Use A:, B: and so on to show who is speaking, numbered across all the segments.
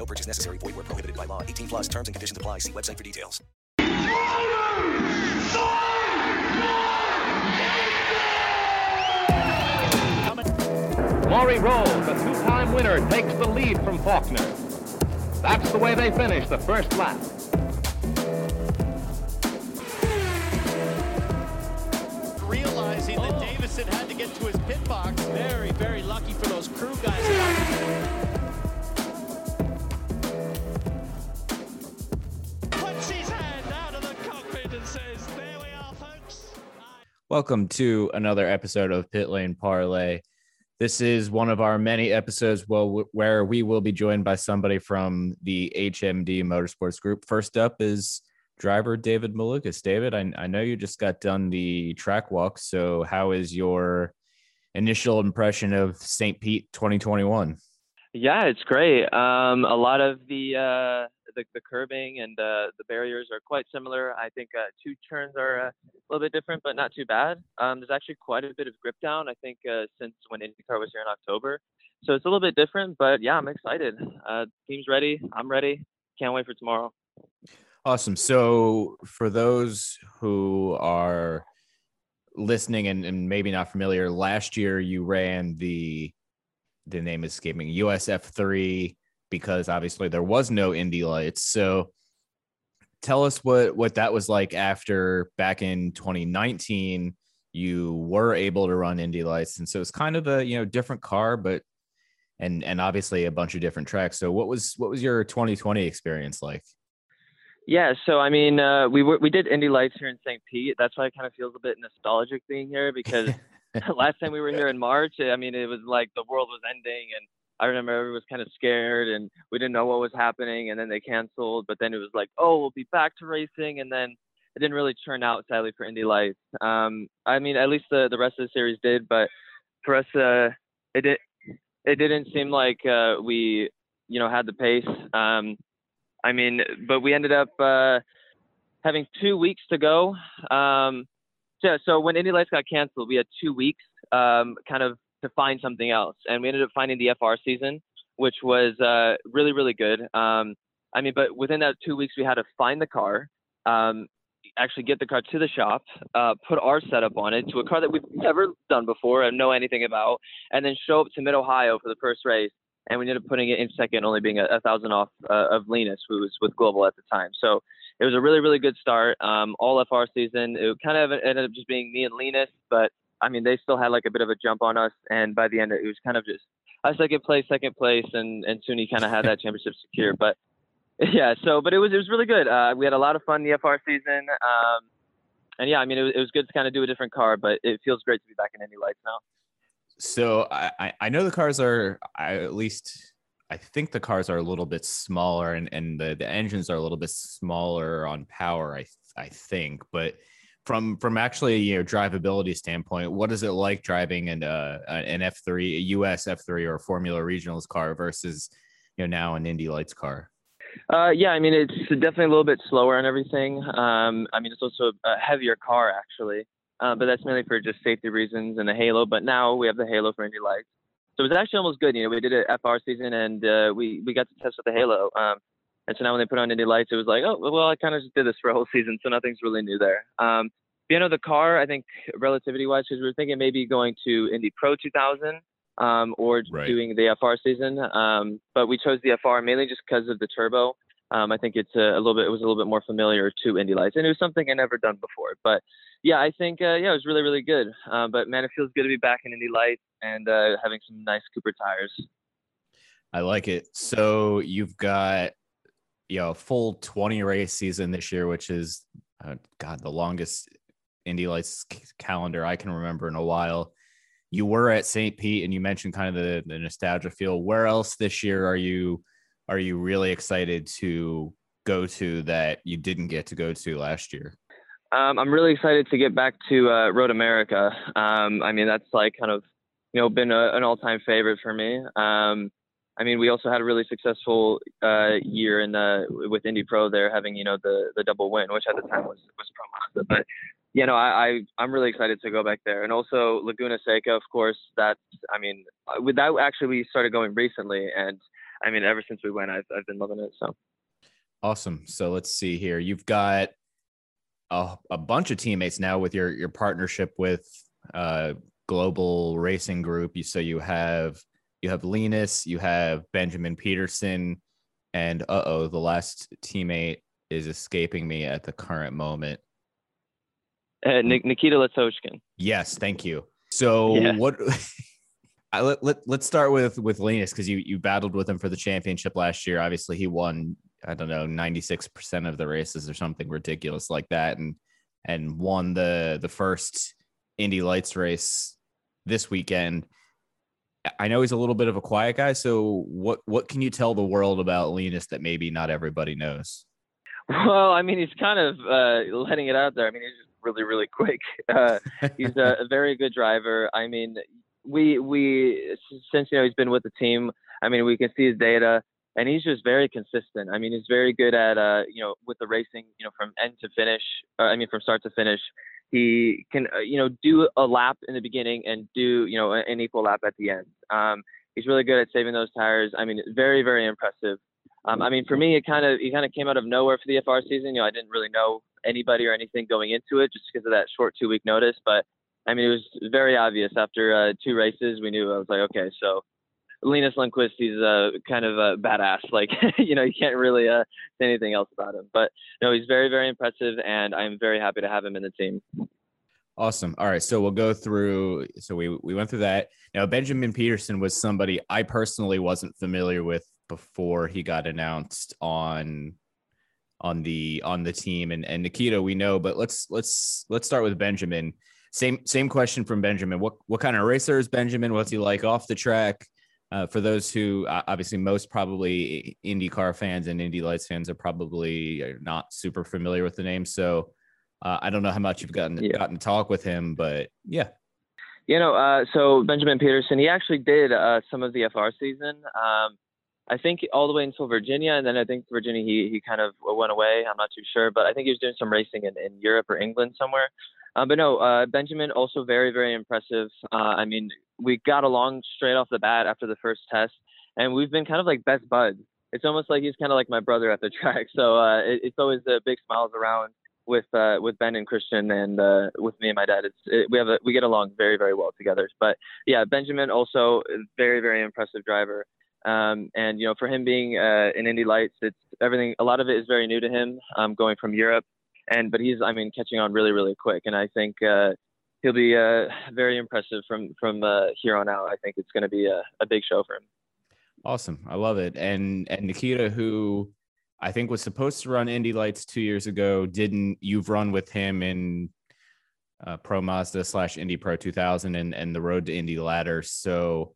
A: No purchase necessary. Void where prohibited by law. 18 plus terms and conditions apply. See website for details.
B: Maury Rolls, a two-time winner, takes the lead from Faulkner. That's the way they finish the first lap.
C: realizing that oh. Davison had to get to his pit box. Very, very lucky for those crew guys.
D: Welcome to another episode of Pit Lane Parlay. This is one of our many episodes where we will be joined by somebody from the HMD Motorsports Group. First up is driver David Malukas. David, I, I know you just got done the track walk. So, how is your initial impression of St. Pete 2021?
E: Yeah, it's great. Um, a lot of the, uh, the the curbing and uh, the barriers are quite similar. I think uh, two turns are uh, a little bit different, but not too bad. Um, there's actually quite a bit of grip down. I think uh, since when IndyCar was here in October, so it's a little bit different. But yeah, I'm excited. Uh, team's ready. I'm ready. Can't wait for tomorrow.
D: Awesome. So, for those who are listening and, and maybe not familiar, last year you ran the the name is escaping USF three because obviously there was no Indy Lights. So, tell us what what that was like after back in 2019 you were able to run Indy Lights, and so it's kind of a you know different car, but and and obviously a bunch of different tracks. So, what was what was your 2020 experience like?
E: Yeah, so I mean, uh, we were, we did Indy Lights here in St. Pete. That's why it kind of feels a bit nostalgic being here because last time we were here in March, I mean, it was like the world was ending, and I remember everyone was kind of scared, and we didn't know what was happening, and then they canceled. But then it was like, oh, we'll be back to racing, and then it didn't really turn out sadly for Indy Lights. Um, I mean, at least the the rest of the series did, but for us, uh, it did it didn't seem like uh, we you know had the pace. Um, I mean, but we ended up uh, having two weeks to go. Um, so, so when Indy Lights got canceled, we had two weeks um, kind of to find something else, and we ended up finding the FR season, which was uh, really really good. Um, I mean, but within that two weeks, we had to find the car, um, actually get the car to the shop, uh, put our setup on it to a car that we've never done before and know anything about, and then show up to Mid Ohio for the first race and we ended up putting it in second, only being a, a thousand off uh, of Linus, who was with Global at the time. So it was a really, really good start. Um, all FR season, it kind of ended up just being me and Linus, but I mean, they still had like a bit of a jump on us, and by the end, it was kind of just a second place, second place, and and he kind of had that championship secure. But yeah, so but it was it was really good. Uh, we had a lot of fun the FR season. Um, and yeah, I mean, it was, it was good to kind of do a different car, but it feels great to be back in Indy Lights now.
D: So I, I know the cars are I, at least I think the cars are a little bit smaller and, and the, the engines are a little bit smaller on power, I I think. But from from actually you know drivability standpoint, what is it like driving in uh, an F three, a US F three or Formula Regionals car versus you know now an Indy Lights car?
E: Uh, yeah, I mean it's definitely a little bit slower and everything. Um, I mean it's also a heavier car actually. Uh, but that's mainly for just safety reasons and the halo. But now we have the halo for Indy Lights, so it was actually almost good. You know, we did an FR season and uh, we we got to test with the halo. Um, and so now when they put on Indy Lights, it was like, oh well, I kind of just did this for a whole season, so nothing's really new there. Um, you know, the car, I think relativity wise, because we were thinking maybe going to Indy Pro 2000 um, or
D: Right.
E: doing the FR season, um, but we chose the FR mainly just because of the turbo. Um, I think it's a, a little bit, it was a little bit more familiar to Indy Lights, and it was something I never done before. But yeah, I think uh, yeah, it was really really good. Uh, but man, it feels good to be back in Indy Lights and uh, having some nice Cooper tires.
D: I like it. So you've got you know a full 20 race season this year, which is uh, God the longest Indy Lights calendar I can remember in a while. You were at St. Pete, and you mentioned kind of the, the nostalgia feel. Where else this year are you are you really excited to go to that you didn't get to go to last year?
E: Um, I'm really excited to get back to uh, Road America. Um, I mean, that's like kind of, you know, been a, an all-time favorite for me. Um, I mean, we also had a really successful uh, year in the with Indy Pro there, having you know the the double win, which at the time was was Pro Mazda. But you know, I, I am really excited to go back there, and also Laguna Seca, of course. That's I mean, without actually we started going recently, and I mean, ever since we went, I've I've been loving it. So
D: awesome. So let's see here. You've got a, a bunch of teammates now with your your partnership with uh, Global Racing Group. You so you have you have Linus, you have Benjamin Pedersen, and uh oh, the last teammate is escaping me at the current moment.
E: Uh, Nikita Lastochkin.
D: Yes, thank you. So yeah. what? I, let, let, let's start with with Linus because you you battled with him for the championship last year. Obviously, he won I don't know, 96% of the races or something ridiculous like that and and won the the first Indy Lights race this weekend. I know he's a little bit of a quiet guy, so what what can you tell the world about Linus that maybe not everybody knows?
E: Well, I mean, he's kind of uh, letting it out there. I mean, he's just really, really quick. Uh, he's a, a, very good driver. I mean, we we since you know he's been with the team. I mean, we can see his data and he's just very consistent. I mean, he's very good at uh, you know, with the racing, you know, from end to finish. Uh, I mean, from start to finish, he can uh, you know do a lap in the beginning and do you know an equal lap at the end. Um, he's really good at saving those tires. I mean, very very impressive. Um, I mean, for me, it kind of he kind of came out of nowhere for the FR season. You know, I didn't really know anybody or anything going into it just because of that short two week notice. But I mean, it was very obvious after uh, two races. We knew I was like, okay, so Linus Lundqvist, he's a kind of a badass. Like, you know, you can't really uh, say anything else about him. But no, he's very, very impressive, and I'm very happy to have him in the team.
D: Awesome. All right, so we'll go through. So we we went through that. Now Benjamin Pedersen was somebody I personally wasn't familiar with before he got announced on on the on the team and and Nikita we know but let's let's let's start with Benjamin same same question from Benjamin what what kind of racer is Benjamin what's he like off the track uh, for those who uh, obviously most probably IndyCar fans and Indy Lights fans are probably uh, not super familiar with the name. So uh, I don't know how much you've gotten yeah. gotten to talk with him, but yeah.
E: You know, uh, so Benjamin Pedersen, he actually did uh, some of the FR season. Um, I think all the way until Virginia, and then I think Virginia he he kind of went away. I'm not too sure, but I think he was doing some racing in, in Europe or England somewhere. Uh, but no, uh, Benjamin also very, very impressive. Uh, I mean, we got along straight off the bat after the first test, and we've been kind of like best buds. It's almost like he's kind of like my brother at the track. So uh, it, it's always uh, big smiles around with uh, with Ben and Christian and uh, with me and my dad. It's it, we have a, we get along very very well together. But yeah, Benjamin also very very impressive driver. Um, and you know, for him being uh, in Indy Lights, it's everything. A lot of it is very new to him, um, going from Europe and but he's I mean catching on really really quick, and I think uh, he'll be uh, very impressive from from uh, here on out. I think it's going to be a, a big show for him.
D: Awesome, I love it. And and Nikita, who I think was supposed to run Indy Lights two years ago, didn't. You've run with him in uh, Pro Mazda slash Indy Pro 2000 and and the Road to Indy ladder. So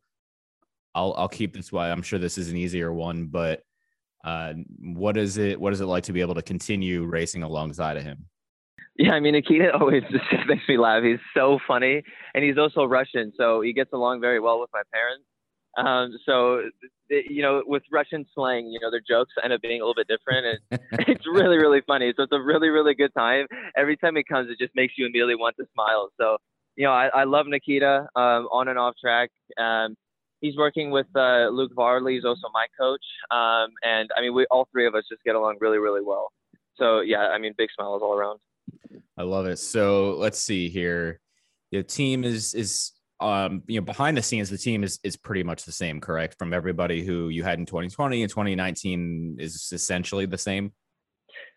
D: I'll I'll keep this. Why I'm sure this is an easier one, but uh, what is it? What is it like to be able to continue racing alongside of him?
E: Yeah, I mean, Nikita always just makes me laugh. He's so funny, and he's also Russian, so he gets along very well with my parents. Um, so, you know, with Russian slang, you know, their jokes end up being a little bit different, and it's really, really funny. So it's a really, really good time. Every time he comes, it just makes you immediately want to smile. So, you know, I, I love Nikita um, on and off track. Um, he's working with uh, Luke Varley. He's also my coach, um, and I mean, we all three of us just get along really, really well. So yeah, I mean, big smiles all around.
D: I love it. So let's see here. The team is is um you know behind the scenes the team is is pretty much the same correct from everybody who you had in 2020 and 2019 is essentially the same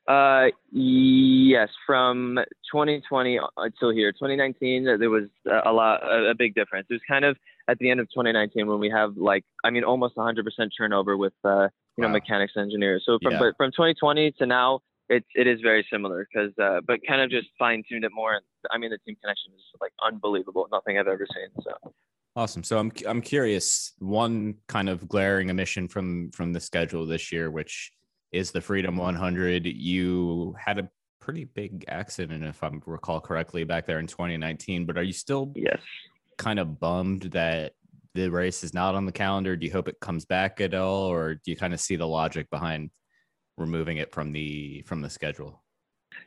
E: uh yes from 2020 until here 2019 there was a lot a big difference it was kind of at the end of 2019 when we have like I mean almost 100% turnover with uh, you know wow. mechanics engineers. So from yeah. but from 2020 to now it it is very similar because uh, but kind of just fine tuned it more. I mean the team connection is like unbelievable. Nothing I've ever seen. So.
D: Awesome. So I'm I'm curious. One kind of glaring omission from from the schedule this year, which is the Freedom 100. You had a pretty big accident, if I recall correctly, back there in 2019. But are you still
E: Yes.
D: kind of bummed that the race is not on the calendar? Do you hope it comes back at all, or do you kind of see the logic behind removing it from the from the schedule?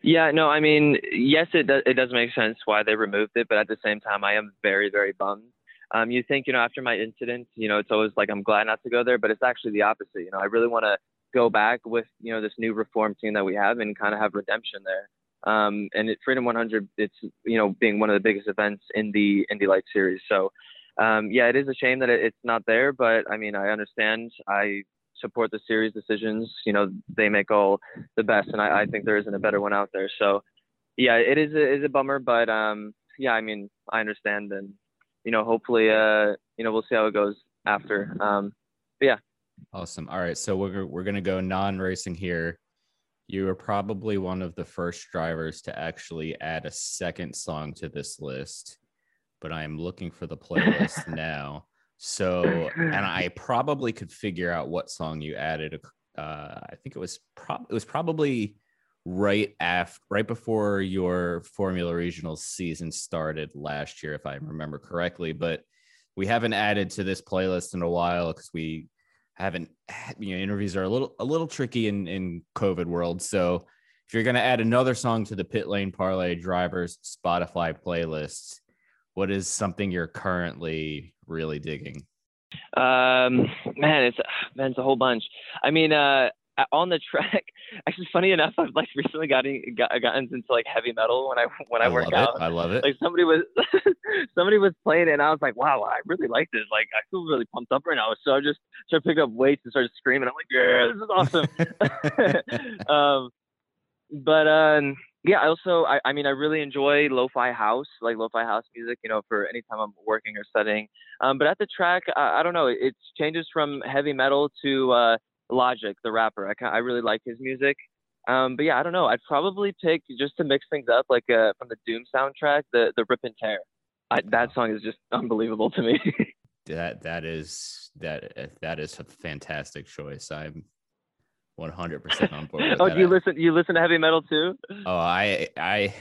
E: Yeah, no, I mean, yes, it does. It does make sense why they removed it, but at the same time, I am very, very bummed. Um, you think, you know, after my incident, you know, it's always like I'm glad not to go there, but it's actually the opposite. You know, I really want to go back with, you know, this new reform team that we have and kind of have redemption there. Um, and it, Freedom 100, it's, you know, being one of the biggest events in the Indy Light Series. So, um, yeah, it is a shame that it, it's not there, but I mean, I understand. I support the series decisions. You know, they make all the best, and I, I think there isn't a better one out there. So, yeah, it is a, is a bummer, but um, yeah, I mean, I understand, and you know, hopefully, uh, you know, we'll see how it goes after. Um, but yeah.
D: Awesome. All right, so we're we're gonna go non-racing here. You were probably one of the first drivers to actually add a second song to this list, but I am looking for the playlist now. So, and I probably could figure out what song you added. Uh, I think it was prob it was probably right after right before your Formula Regional season started last year, if I remember correctly. But we haven't added to this playlist in a while because we haven't you know interviews are a little a little tricky in in COVID world. So if you're gonna add another song to the Pit Lane Parlay Drivers Spotify playlist, what is something you're currently really digging?
E: Um, man, it's man, it's a whole bunch. I mean, uh, on the track, actually, funny enough, I've like recently gotten got, gotten into like heavy metal when I when I,
D: I
E: work
D: love
E: out.
D: it. I love it.
E: Like somebody was somebody was playing it, and I was like, wow, I really like this. Like, I feel really pumped up right now. So I just started picking up weights and started screaming. I'm like, yeah, this is awesome. um, but um, yeah, I also, I, I mean, I really enjoy lo-fi house, like lo-fi house music, you know, for anytime I'm working or studying. Um, but at the track, I, I don't know, it changes from heavy metal to uh, Logic, the rapper. I, I really like his music. Um, but yeah, I don't know. I'd probably pick just to mix things up, like uh, from the Doom soundtrack, the the Rip and Tear. I, that song is just unbelievable to me.
D: that that is that that is a fantastic choice. I'm 100% on board.
E: oh, do you listen? You listen to heavy metal too?
D: Oh, I I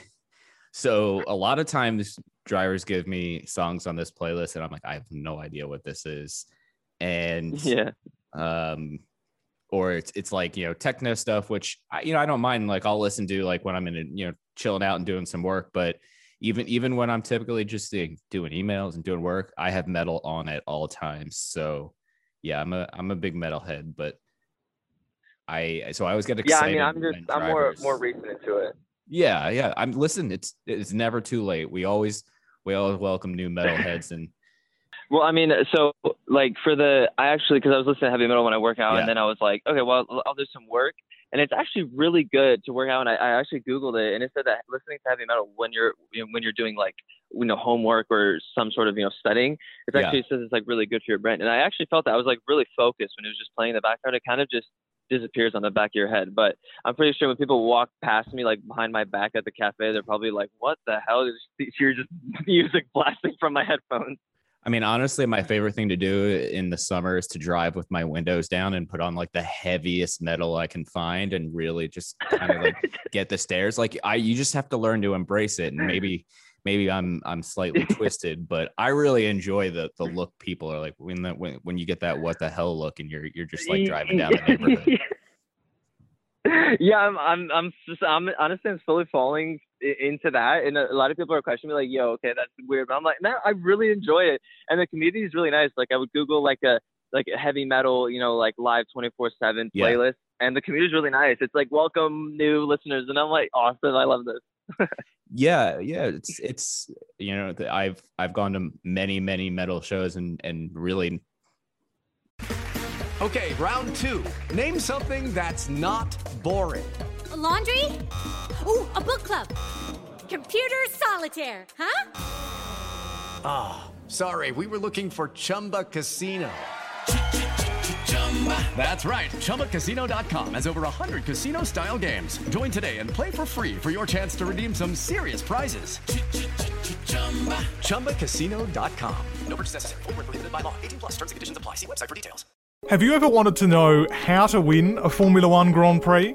D: so a lot of times drivers give me songs on this playlist and I'm like I have no idea what this is. And
E: yeah.
D: Um or it's it's like, you know, techno stuff which I you know, I don't mind like I'll listen to like when I'm in a, you know, chilling out and doing some work, but even even when I'm typically just doing emails and doing work, I have metal on at all times. So yeah, I'm a I'm a big metalhead, but I so I always get excited. Yeah.
E: I mean, I'm just I'm more more recent into it.
D: Yeah, yeah. I'm listen. It's it's never too late. We always we always welcome new metalheads and.
E: Well, I mean, so like for the I actually because I was listening to heavy metal when I work out,
D: Yeah.
E: and then I was like, okay, well, I'll do some work, and it's actually really good to work out. And I, I actually googled it, and it said that listening to heavy metal when you're you know, when you're doing like you know homework or some sort of you know studying,
D: it
E: actually it says it's like really good for your brain. And I actually felt that I was like really focused when it was just playing in the background. It kind of just disappears on the back of your head. But I'm pretty sure when people walk past me like behind my back at the cafe, they're probably like, "What the hell is you're just music blasting from my headphones?"
D: I mean, honestly, my favorite thing to do in the summer is to drive with my windows down and put on like the heaviest metal I can find and really just kind of like get the stares. Like I, you just have to learn to embrace it. And maybe, maybe I'm I'm slightly twisted, but I really enjoy the the look. People are like when the, when when you get that what the hell look and you're you're just like driving down the neighborhood.
E: yeah, I'm, I'm, I'm, just, I'm honestly, I'm slowly falling into that, and a lot of people are questioning me, like, "Yo, okay, that's weird," but I'm like, "No, I really enjoy it," and the community is really nice. Like, I would Google like a like a heavy metal, you know, like live 24/7
D: Yeah.
E: playlist, and the community is really nice. It's like welcome new listeners, and I'm like, awesome, I love this.
D: yeah yeah it's it's you know the- i've i've gone to many many metal shows and and really
F: Okay, round two. Name something that's not boring.
G: A laundry? Ooh, a book club. Computer solitaire, huh?
F: Ah, sorry, we were looking for Chumba Casino. That's right. ChumbaCasino.com has over 100 casino style games. Join today and play for free for your chance to redeem some serious prizes. ChumbaCasino.com. No purchase necessary. Void where prohibited by law. 18 plus terms and conditions apply. See website for details.
H: Have you ever wanted to know how to win a Formula One Grand Prix?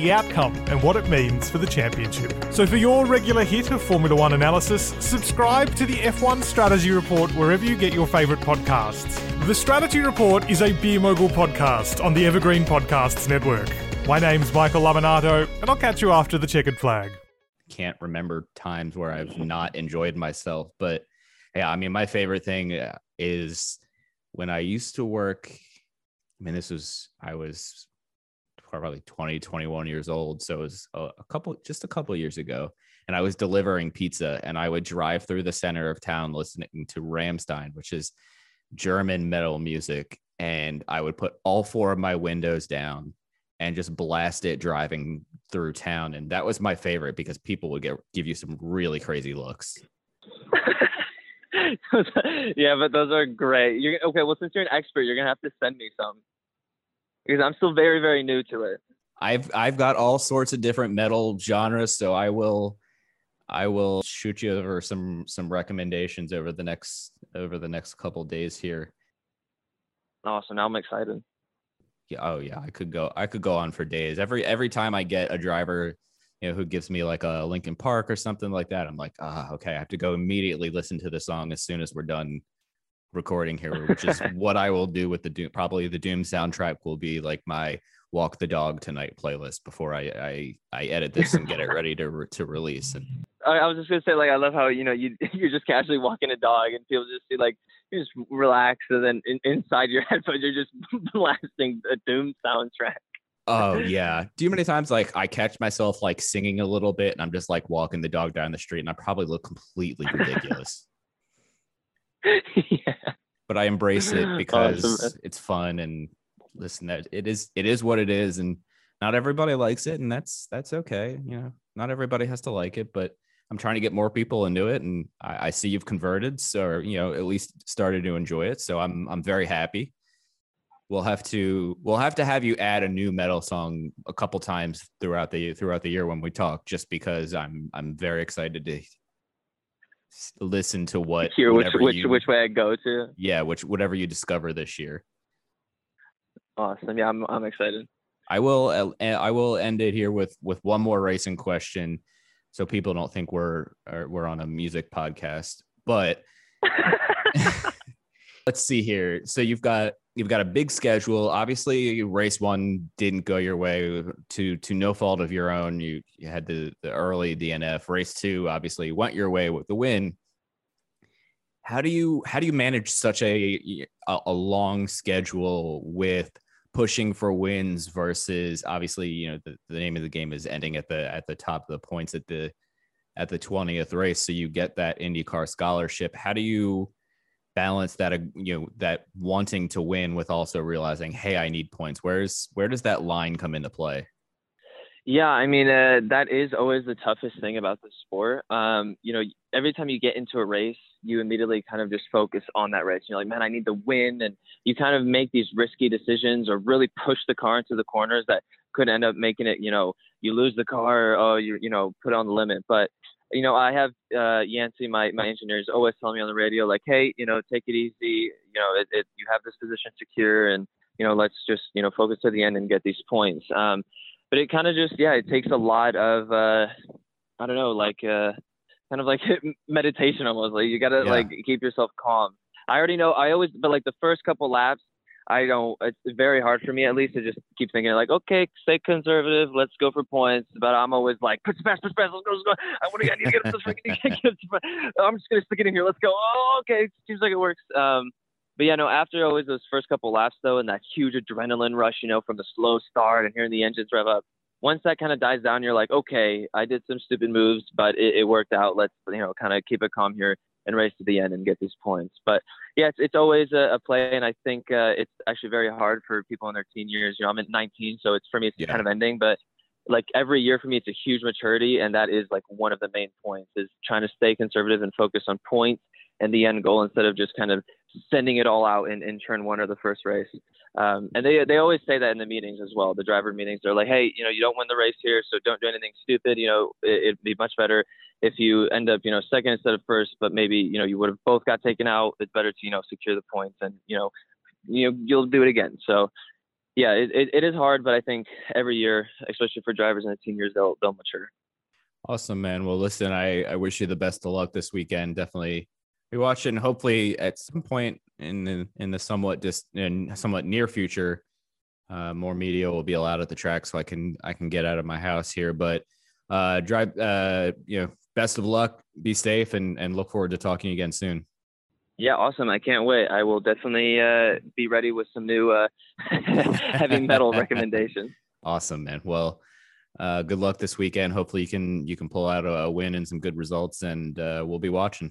H: the outcome and what it means for the championship. So, for your regular hit of Formula One analysis, subscribe to the F1 Strategy Report wherever you get your favourite podcasts. The Strategy Report is a Beer Mogul podcast on the Evergreen Podcasts Network. My name's Michael Lamonato, and I'll catch you after the checkered flag.
D: Can't remember times where I've not enjoyed myself, but yeah, I mean, my favorite thing uh, is when I used to work. I mean, this was I was probably 20, 21 years old. So it was a, a couple, just a couple years ago. And I was delivering pizza and I would drive through the center of town listening to Rammstein, which is German metal music. And I would put all four of my windows down and just blast it driving through town. And that was my favorite because people would get give you some really crazy looks.
E: yeah, but those are great. You're okay. Well, since you're an expert, you're gonna have to send me some because I'm still very, very new to it.
D: I've I've got all sorts of different metal genres, so I will I will shoot you over some some recommendations over the next over the next couple days here.
E: Awesome. Now I'm excited.
D: Yeah, oh yeah, I could go I could go on for days. Every every time I get a driver, you know, who gives me like a Linkin Park or something like that, I'm like, ah, okay, I have to go immediately listen to the song as soon as we're done recording here, which is what I will do with the Doom. Probably the Doom soundtrack will be like my walk the dog tonight playlist before I I, I edit this and get it ready to re- to release. And
E: I, I was just gonna say, like, I love how you know you you're just casually walking a dog and people just see like you just relax, and then in, inside your headphones you're just blasting a Doom soundtrack.
D: Oh yeah. Do you many times like I catch myself like singing a little bit and I'm just like walking the dog down the street and I probably look completely ridiculous.
E: yeah.
D: But I embrace it because
E: Awesome.
D: it's fun and listen that it is it is what it is and not everybody likes it and that's that's okay. You know, not everybody has to like it, but I'm trying to get more people into it and I, I see you've converted, so you know, at least started to enjoy it. So I'm I'm very happy. We'll have to we'll have to have you add a new metal song a couple times throughout the throughout the year when we talk, just because I'm I'm very excited to listen to what
E: Hear which which
D: you-
E: which way I go to.
D: yeah which whatever you discover this year.
E: Awesome. Yeah, I'm I'm excited.
D: I will uh, I will end it here with with one more racing question, so people don't think we're we're on a music podcast. But let's see here. So you've got you've got a big schedule. Obviously, race one didn't go your way to to no fault of your own. You you had the the early DNF. Race two obviously went your way with the win. How do you how do you manage such a a, a long schedule with pushing for wins versus obviously you know the, the name of the game is ending at the at the top of the points at the at the 20th race so you get that IndyCar scholarship how do you balance that uh, you know that wanting to win with also realizing hey I need points where's where does that line come into play
E: Yeah, I mean uh, that is always the toughest thing about the sport. Um, you know, every time you get into a race, you immediately kind of just focus on that race. You're like, man, I need to win, and you kind of make these risky decisions or really push the car into the corners that could end up making it. You know, you lose the car, or you you know put on the limit. But you know, I have uh, Yancey, my my engineer, is always telling me on the radio, like, hey, you know, take it easy. You know, it, it, you have this position secure, and you know, let's just you know focus to the end and get these points. Um, but it kind of just yeah it takes a lot of uh i don't know like uh kind of like meditation almost like you gotta
D: Yeah.
E: like keep yourself calm i already know i always but like the first couple laps i don't it's very hard for me at least to just keep thinking like okay stay conservative let's go for points. But i'm always like push fast push fast let's go let's go. I want to i need to get up this freaking i'm just gonna stick it in here let's go. Oh okay seems like it works. Um but yeah, no, after always those first couple laps though, and that huge adrenaline rush, you know, from the slow start and hearing the engines rev up, once that kind of dies down, you're like, okay, I did some stupid moves, but it, it worked out. Let's you know kind of keep it calm here and race to the end and get these points. But yeah, it's, it's always a, a play, and I think uh, it's actually very hard for people in their teen years. You know, I'm at 19, so it's for me it's
D: Yeah.
E: kind of ending, but like every year for me, it's a huge maturity, and that is like one of the main points is trying to stay conservative and focus on points and the end goal instead of just kind of sending it all out in, in turn one or the first race. Um, and they they always say that in the meetings as well, the driver meetings. They're like, hey, you know, you don't win the race here, so don't do anything stupid. You know, it, it'd be much better if you end up, you know, second instead of first, but maybe you know you would have both got taken out. It's better to you know secure the points, and you know, you know you'll do it again. So yeah, it, it, it is hard, but I think every year, especially for drivers in the teen years, they'll they'll mature.
D: Awesome, man. Well, listen, I, I wish you the best of luck this weekend. Definitely be watching. Hopefully, at some point in the in the somewhat dis in somewhat near future, uh, more media will be allowed at the track, so I can I can get out of my house here. But uh, drive, uh, you know, best of luck. Be safe, and and look forward to talking again soon.
E: Yeah, awesome. I can't wait. I will definitely uh, be ready with some new uh, heavy metal recommendations.
D: Awesome, man. Well, uh, good luck this weekend. Hopefully, you can you can pull out a, a win and some good results, and uh, we'll be watching.